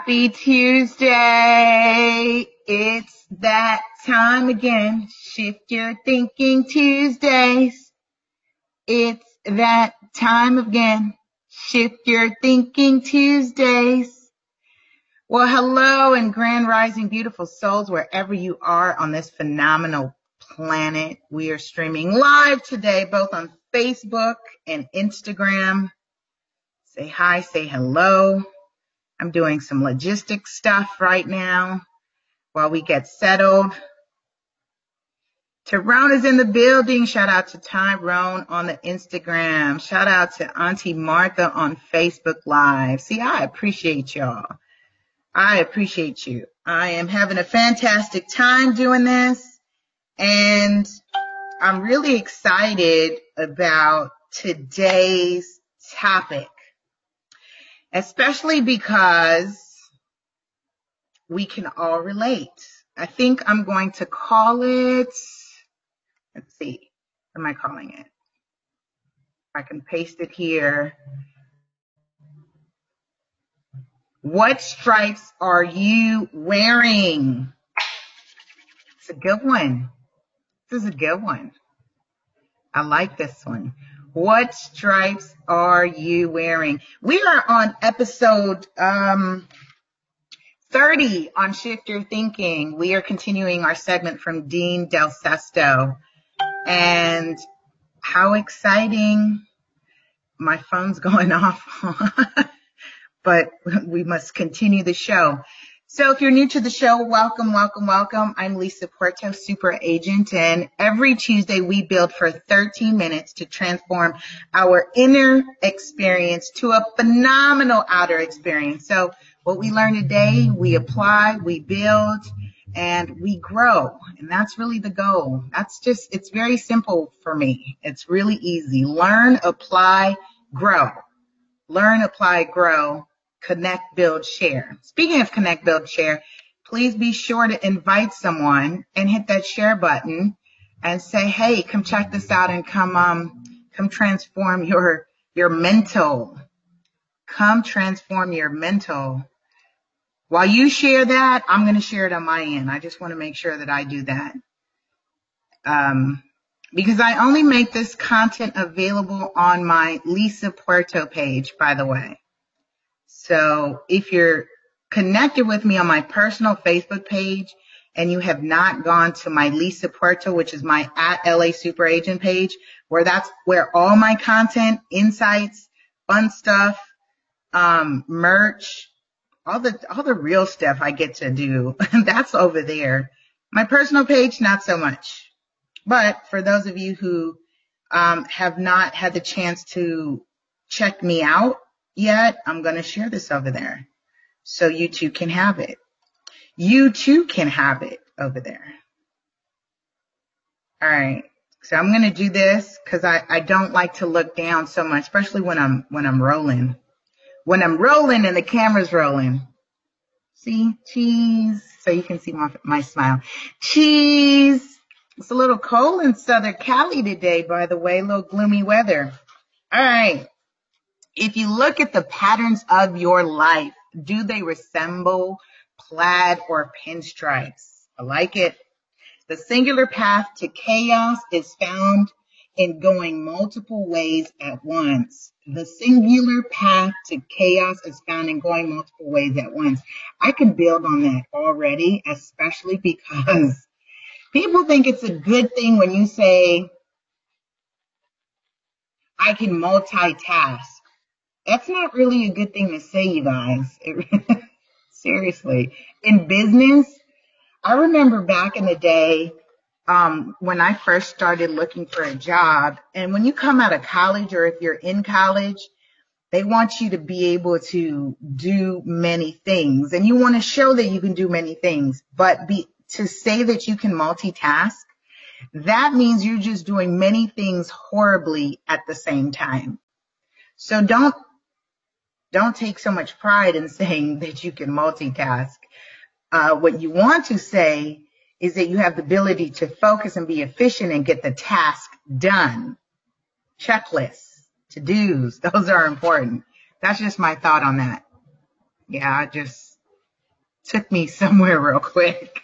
Happy Tuesday. It's that time again. Shift your thinking Tuesdays. It's that time again. Shift your thinking Tuesdays. Well, hello and grand rising beautiful souls wherever you are on this phenomenal planet. We are streaming live today, both on Facebook and Instagram. Say hi, say hello. I'm doing some logistic stuff right now while we get settled. Tyrone is in the building. Shout out to Tyrone on the Instagram. Shout out to Auntie Martha on Facebook Live. See, I appreciate y'all. I appreciate you. I am having a fantastic time doing this and I'm really excited about today's topic especially because we can all relate. I think I'm going to call it, let's see, what am I calling it? I can paste it here. What stripes are you wearing? It's a good one. This is a good one. I like this one. What stripes are you wearing? We are on episode um, 30 on Shift Your Thinking. We are continuing our segment from Dean Del Sesto. And how exciting. My phone's going off, but we must continue the show. So if you're new to the show, welcome, welcome, welcome. I'm Lisa Puerto, super agent, and every Tuesday we build for 13 minutes to transform our inner experience to a phenomenal outer experience. So what we learn today, we apply, we build, and we grow. And that's really the goal. That's just, it's very simple for me. It's really easy. Learn, apply, grow. Learn, apply, grow connect, build, share. Speaking of connect, build, share, please be sure to invite someone and hit that share button and say, Hey, come check this out and come, um, come transform your, your mental. Come transform your mental. While you share that, I'm going to share it on my end. I just want to make sure that I do that. Um, because I only make this content available on my Lisa Puerto page, by the way. So if you're connected with me on my personal Facebook page and you have not gone to my Lisa Puerto, which is my at LA Super Agent page, where that's where all my content, insights, fun stuff, um, merch, all the all the real stuff I get to do, that's over there. My personal page, not so much. But for those of you who um, have not had the chance to check me out, yet, I'm going to share this over there so you too can have it. You too can have it over there. All right. So I'm going to do this because I, I don't like to look down so much, especially when I'm, when I'm rolling. When I'm rolling and the camera's rolling. See, cheese. So you can see my, my smile. Cheese. It's a little cold in Southern Cali today, by the way, a little gloomy weather. All right if you look at the patterns of your life, do they resemble plaid or pinstripes? I like it. The singular path to chaos is found in going multiple ways at once. The singular path to chaos is found in going multiple ways at once. I can build on that already, especially because people think it's a good thing when you say, I can multitask that's not really a good thing to say, you guys. It, seriously. In business, I remember back in the day, um, when I first started looking for a job, and when you come out of college or if you're in college, they want you to be able to do many things and you want to show that you can do many things, but be, to say that you can multitask, that means you're just doing many things horribly at the same time. So don't don't take so much pride in saying that you can multitask. Uh, what you want to say is that you have the ability to focus and be efficient and get the task done. Checklists, to-dos, those are important. That's just my thought on that. Yeah, it just took me somewhere real quick.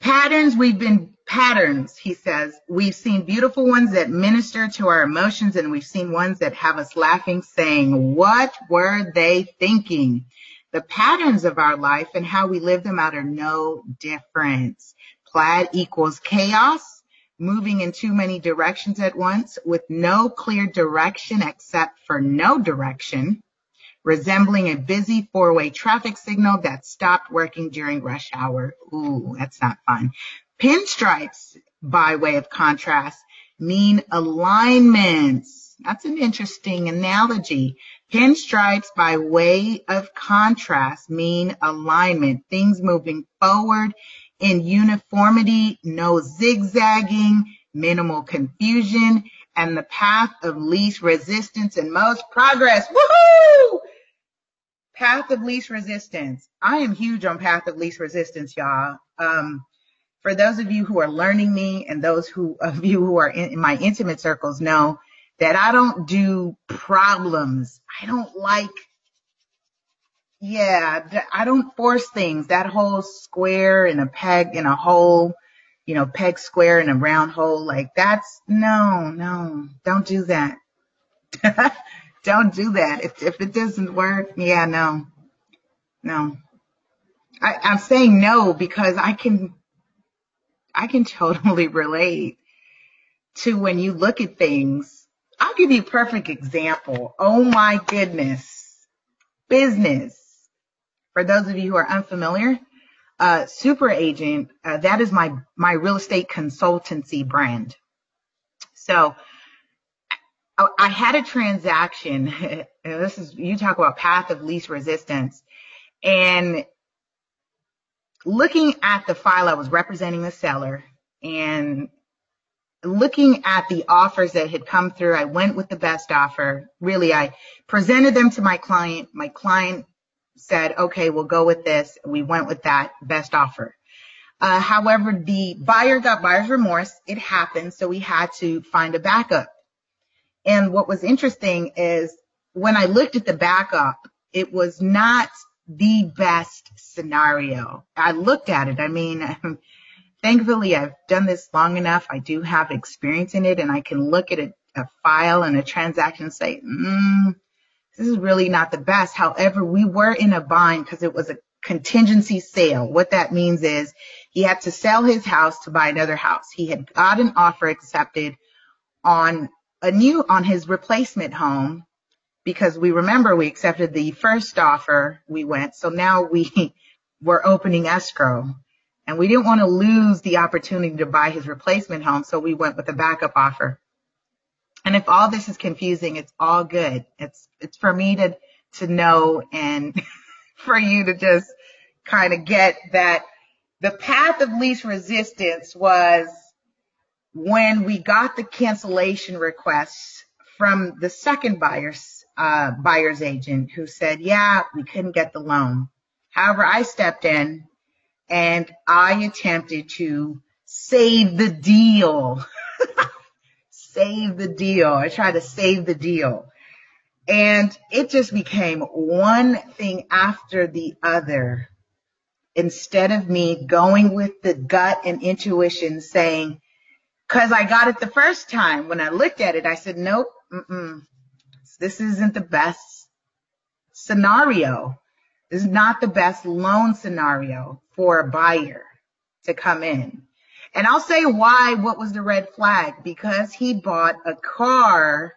Patterns, we've been patterns, he says. We've seen beautiful ones that minister to our emotions, and we've seen ones that have us laughing, saying, What were they thinking? The patterns of our life and how we live them out are no difference. Plaid equals chaos, moving in too many directions at once with no clear direction except for no direction resembling a busy four-way traffic signal that stopped working during rush hour. Ooh, that's not fun. Pinstripes, by way of contrast, mean alignments. That's an interesting analogy. Pinstripes, by way of contrast, mean alignment, things moving forward in uniformity, no zigzagging, minimal confusion, and the path of least resistance and most progress. Woohoo! Path of least resistance. I am huge on path of least resistance, y'all. Um, for those of you who are learning me and those who of you who are in, in my intimate circles know that I don't do problems. I don't like, yeah, I don't force things. That whole square and a peg in a hole, you know, peg square in a round hole, like that's no, no, don't do that. Don't do that. If if it doesn't work, yeah, no, no. I, I'm saying no because I can I can totally relate to when you look at things. I'll give you a perfect example. Oh my goodness. Business. For those of you who are unfamiliar, uh, Super Agent, uh, that is my, my real estate consultancy brand. So I had a transaction. this is, you talk about path of least resistance. And looking at the file, I was representing the seller and looking at the offers that had come through, I went with the best offer. Really, I presented them to my client. My client said, okay, we'll go with this. We went with that best offer. Uh, however, the buyer got buyer's remorse. It happened. So we had to find a backup. And what was interesting is when I looked at the backup, it was not the best scenario. I looked at it. I mean, thankfully I've done this long enough. I do have experience in it and I can look at a, a file and a transaction and say, mm, this is really not the best. However, we were in a bind because it was a contingency sale. What that means is he had to sell his house to buy another house. He had got an offer accepted on a new on his replacement home because we remember we accepted the first offer we went. So now we were opening escrow and we didn't want to lose the opportunity to buy his replacement home. So we went with a backup offer. And if all this is confusing, it's all good. It's, it's for me to, to know and for you to just kind of get that the path of least resistance was when we got the cancellation requests from the second buyer's uh, buyer's agent who said, yeah, we couldn't get the loan. However, I stepped in and I attempted to save the deal. save the deal. I tried to save the deal. And it just became one thing after the other. Instead of me going with the gut and intuition saying, Cause I got it the first time. When I looked at it, I said, nope, mm-mm. This isn't the best scenario. This is not the best loan scenario for a buyer to come in. And I'll say why, what was the red flag? Because he bought a car.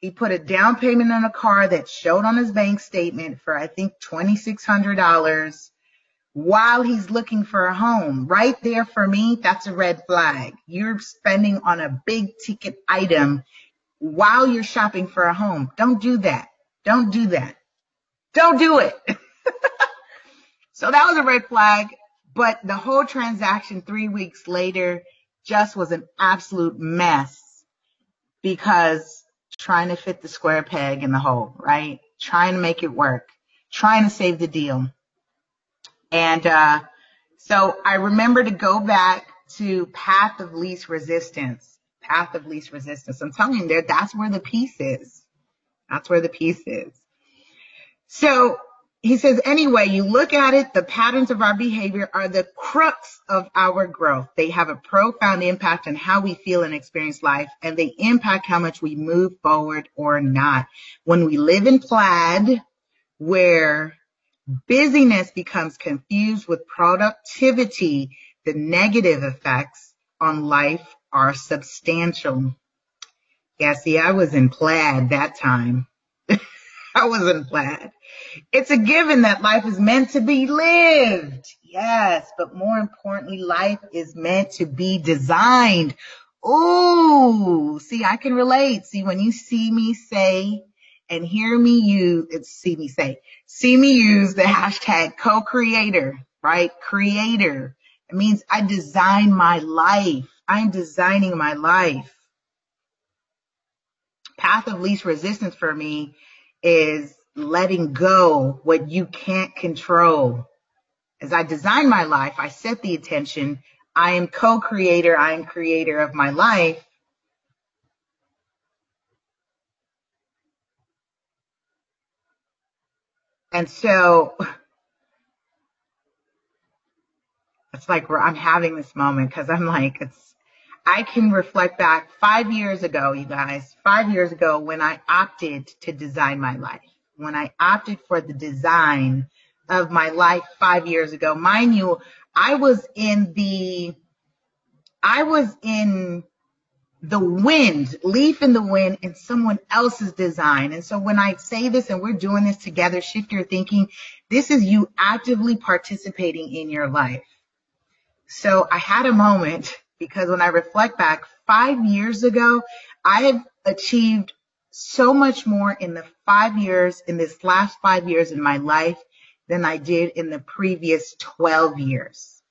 He put a down payment on a car that showed on his bank statement for, I think, $2,600 while he's looking for a home. Right there for me, that's a red flag. You're spending on a big ticket item while you're shopping for a home. Don't do that. Don't do that. Don't do it. so that was a red flag. But the whole transaction three weeks later just was an absolute mess because trying to fit the square peg in the hole, right? Trying to make it work, trying to save the deal. And uh, so I remember to go back to path of least resistance. Path of least resistance. I'm telling you, there that's where the peace is. That's where the peace is. So he says, anyway, you look at it, the patterns of our behavior are the crux of our growth. They have a profound impact on how we feel and experience life, and they impact how much we move forward or not. When we live in plaid, where busyness becomes confused with productivity, the negative effects on life are substantial. Yeah, see, I was in plaid that time. I was in plaid. It's a given that life is meant to be lived. Yes, but more importantly, life is meant to be designed. Ooh, see, I can relate. See, when you see me say and hear me use, see me say, see me use the hashtag co-creator, right? Creator. It means I design my life. I'm designing my life. Path of least resistance for me is letting go what you can't control. As I design my life, I set the intention. I am co-creator. I am creator of my life. And so it's like I'm having this moment because I'm like, it's, I can reflect back five years ago, you guys, five years ago when I opted to design my life when I opted for the design of my life five years ago. Mind you, I was in the, I was in the wind, leaf in the wind in someone else's design. And so when I say this and we're doing this together, shift your thinking, this is you actively participating in your life. So I had a moment because when I reflect back five years ago, I have achieved so much more in the five years, in this last five years in my life than I did in the previous 12 years.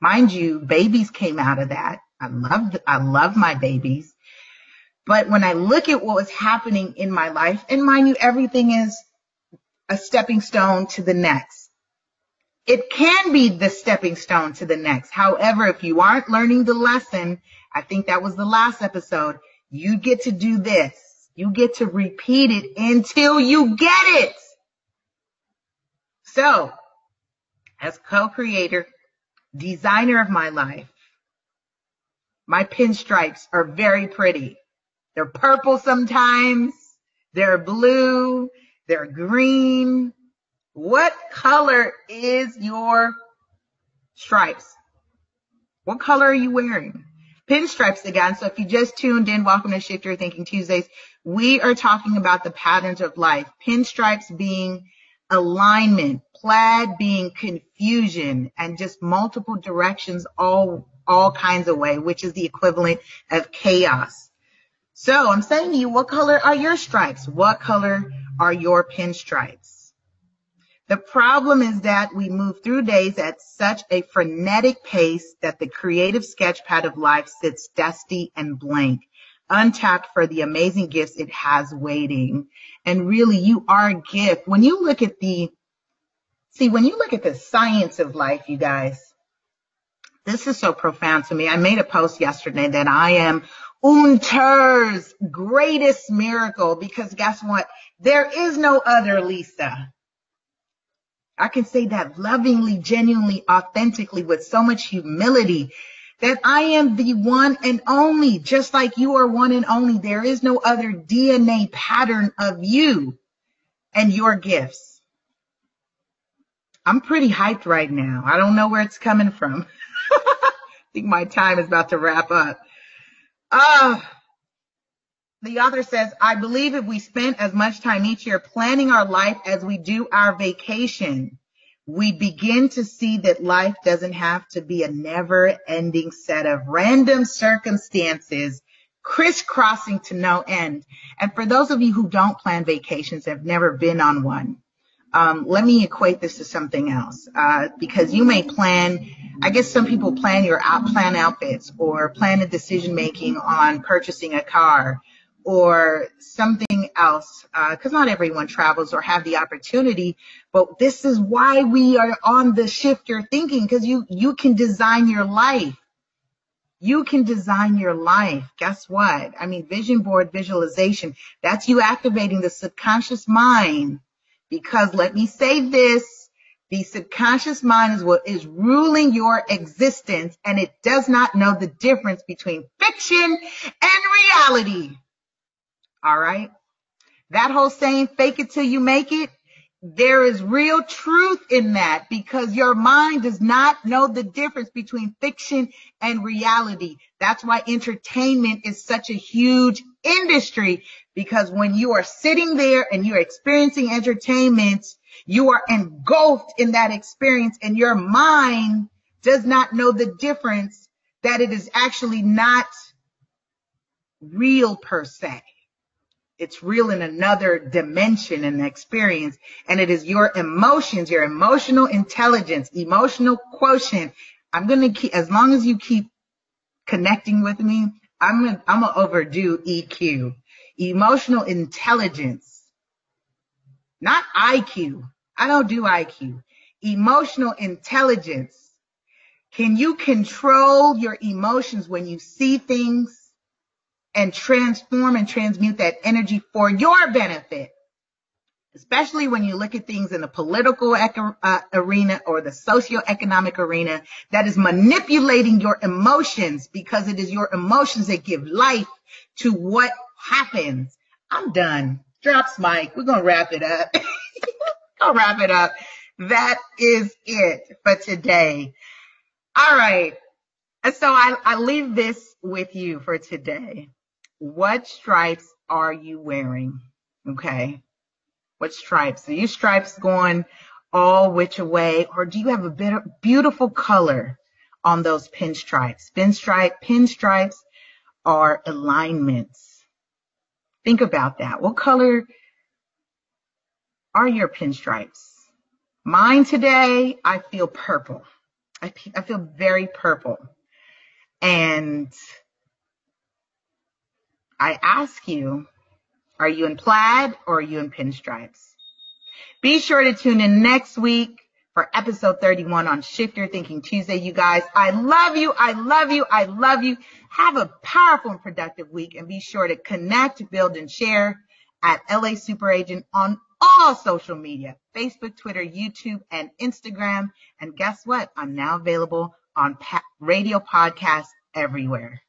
Mind you, babies came out of that. I love, I love my babies. But when I look at what was happening in my life, and mind you, everything is a stepping stone to the next. It can be the stepping stone to the next. However, if you aren't learning the lesson, I think that was the last episode, you get to do this. You get to repeat it until you get it. So, as co-creator, designer of my life, my pinstripes are very pretty. They're purple sometimes. They're blue. They're green. What color is your stripes? What color are you wearing? Pinstripes again. So if you just tuned in, welcome to Shift Your Thinking Tuesdays. We are talking about the patterns of life. Pinstripes being alignment, plaid being confusion, and just multiple directions all, all kinds of way, which is the equivalent of chaos. So I'm saying to you, what color are your stripes? What color are your pinstripes? The problem is that we move through days at such a frenetic pace that the creative sketchpad of life sits dusty and blank untapped for the amazing gifts it has waiting. And really, you are a gift. When you look at the, see, when you look at the science of life, you guys, this is so profound to me. I made a post yesterday that I am Unter's greatest miracle because guess what? There is no other Lisa. I can say that lovingly, genuinely, authentically with so much humility that I am the one and only, just like you are one and only. There is no other DNA pattern of you and your gifts. I'm pretty hyped right now. I don't know where it's coming from. I think my time is about to wrap up. Uh, the author says, I believe if we spent as much time each year planning our life as we do our vacation, we begin to see that life doesn't have to be a never ending set of random circumstances crisscrossing to no end. And for those of you who don't plan vacations, have never been on one, um, let me equate this to something else. Uh, because you may plan, I guess some people plan your out plan outfits or plan a decision making on purchasing a car or something else, because uh, not everyone travels or have the opportunity. But this is why we are on the shift your thinking, because you you can design your life. You can design your life. Guess what? I mean, vision board visualization, that's you activating the subconscious mind. Because let me say this, the subconscious mind is what is ruling your existence and it does not know the difference between fiction and reality. All right. That whole saying, fake it till you make it, there is real truth in that because your mind does not know the difference between fiction and reality. That's why entertainment is such a huge industry because when you are sitting there and you're experiencing entertainment, you are engulfed in that experience and your mind does not know the difference that it is actually not real per se. It's real in another dimension and experience. And it is your emotions, your emotional intelligence, emotional quotient. I'm going to keep, as long as you keep connecting with me, I'm going to, I'm going to overdo EQ, emotional intelligence, not IQ. I don't do IQ, emotional intelligence. Can you control your emotions when you see things and transform and transmute that energy for your benefit. Especially when you look at things in the political uh, arena or the socio-economic arena that is manipulating your emotions because it is your emotions that give life to what happens. I'm done. Drops mic. We're going to wrap it up. I'll wrap it up. That is it for today. All right. So I, I leave this with you for today what stripes are you wearing? Okay. What stripes? Are you stripes going all which way or do you have a beautiful color on those pinstripes? Pinstripe, pinstripes are alignments. Think about that. What color are your pinstripes? Mine today, I feel purple. I, I feel very purple. And I ask you, are you in plaid or are you in pinstripes? Be sure to tune in next week for episode 31 on Shift Your Thinking Tuesday, you guys. I love you. I love you. I love you. Have a powerful and productive week and be sure to connect, build, and share at LA Super Agent on all social media, Facebook, Twitter, YouTube, and Instagram. And guess what? I'm now available on radio podcasts everywhere.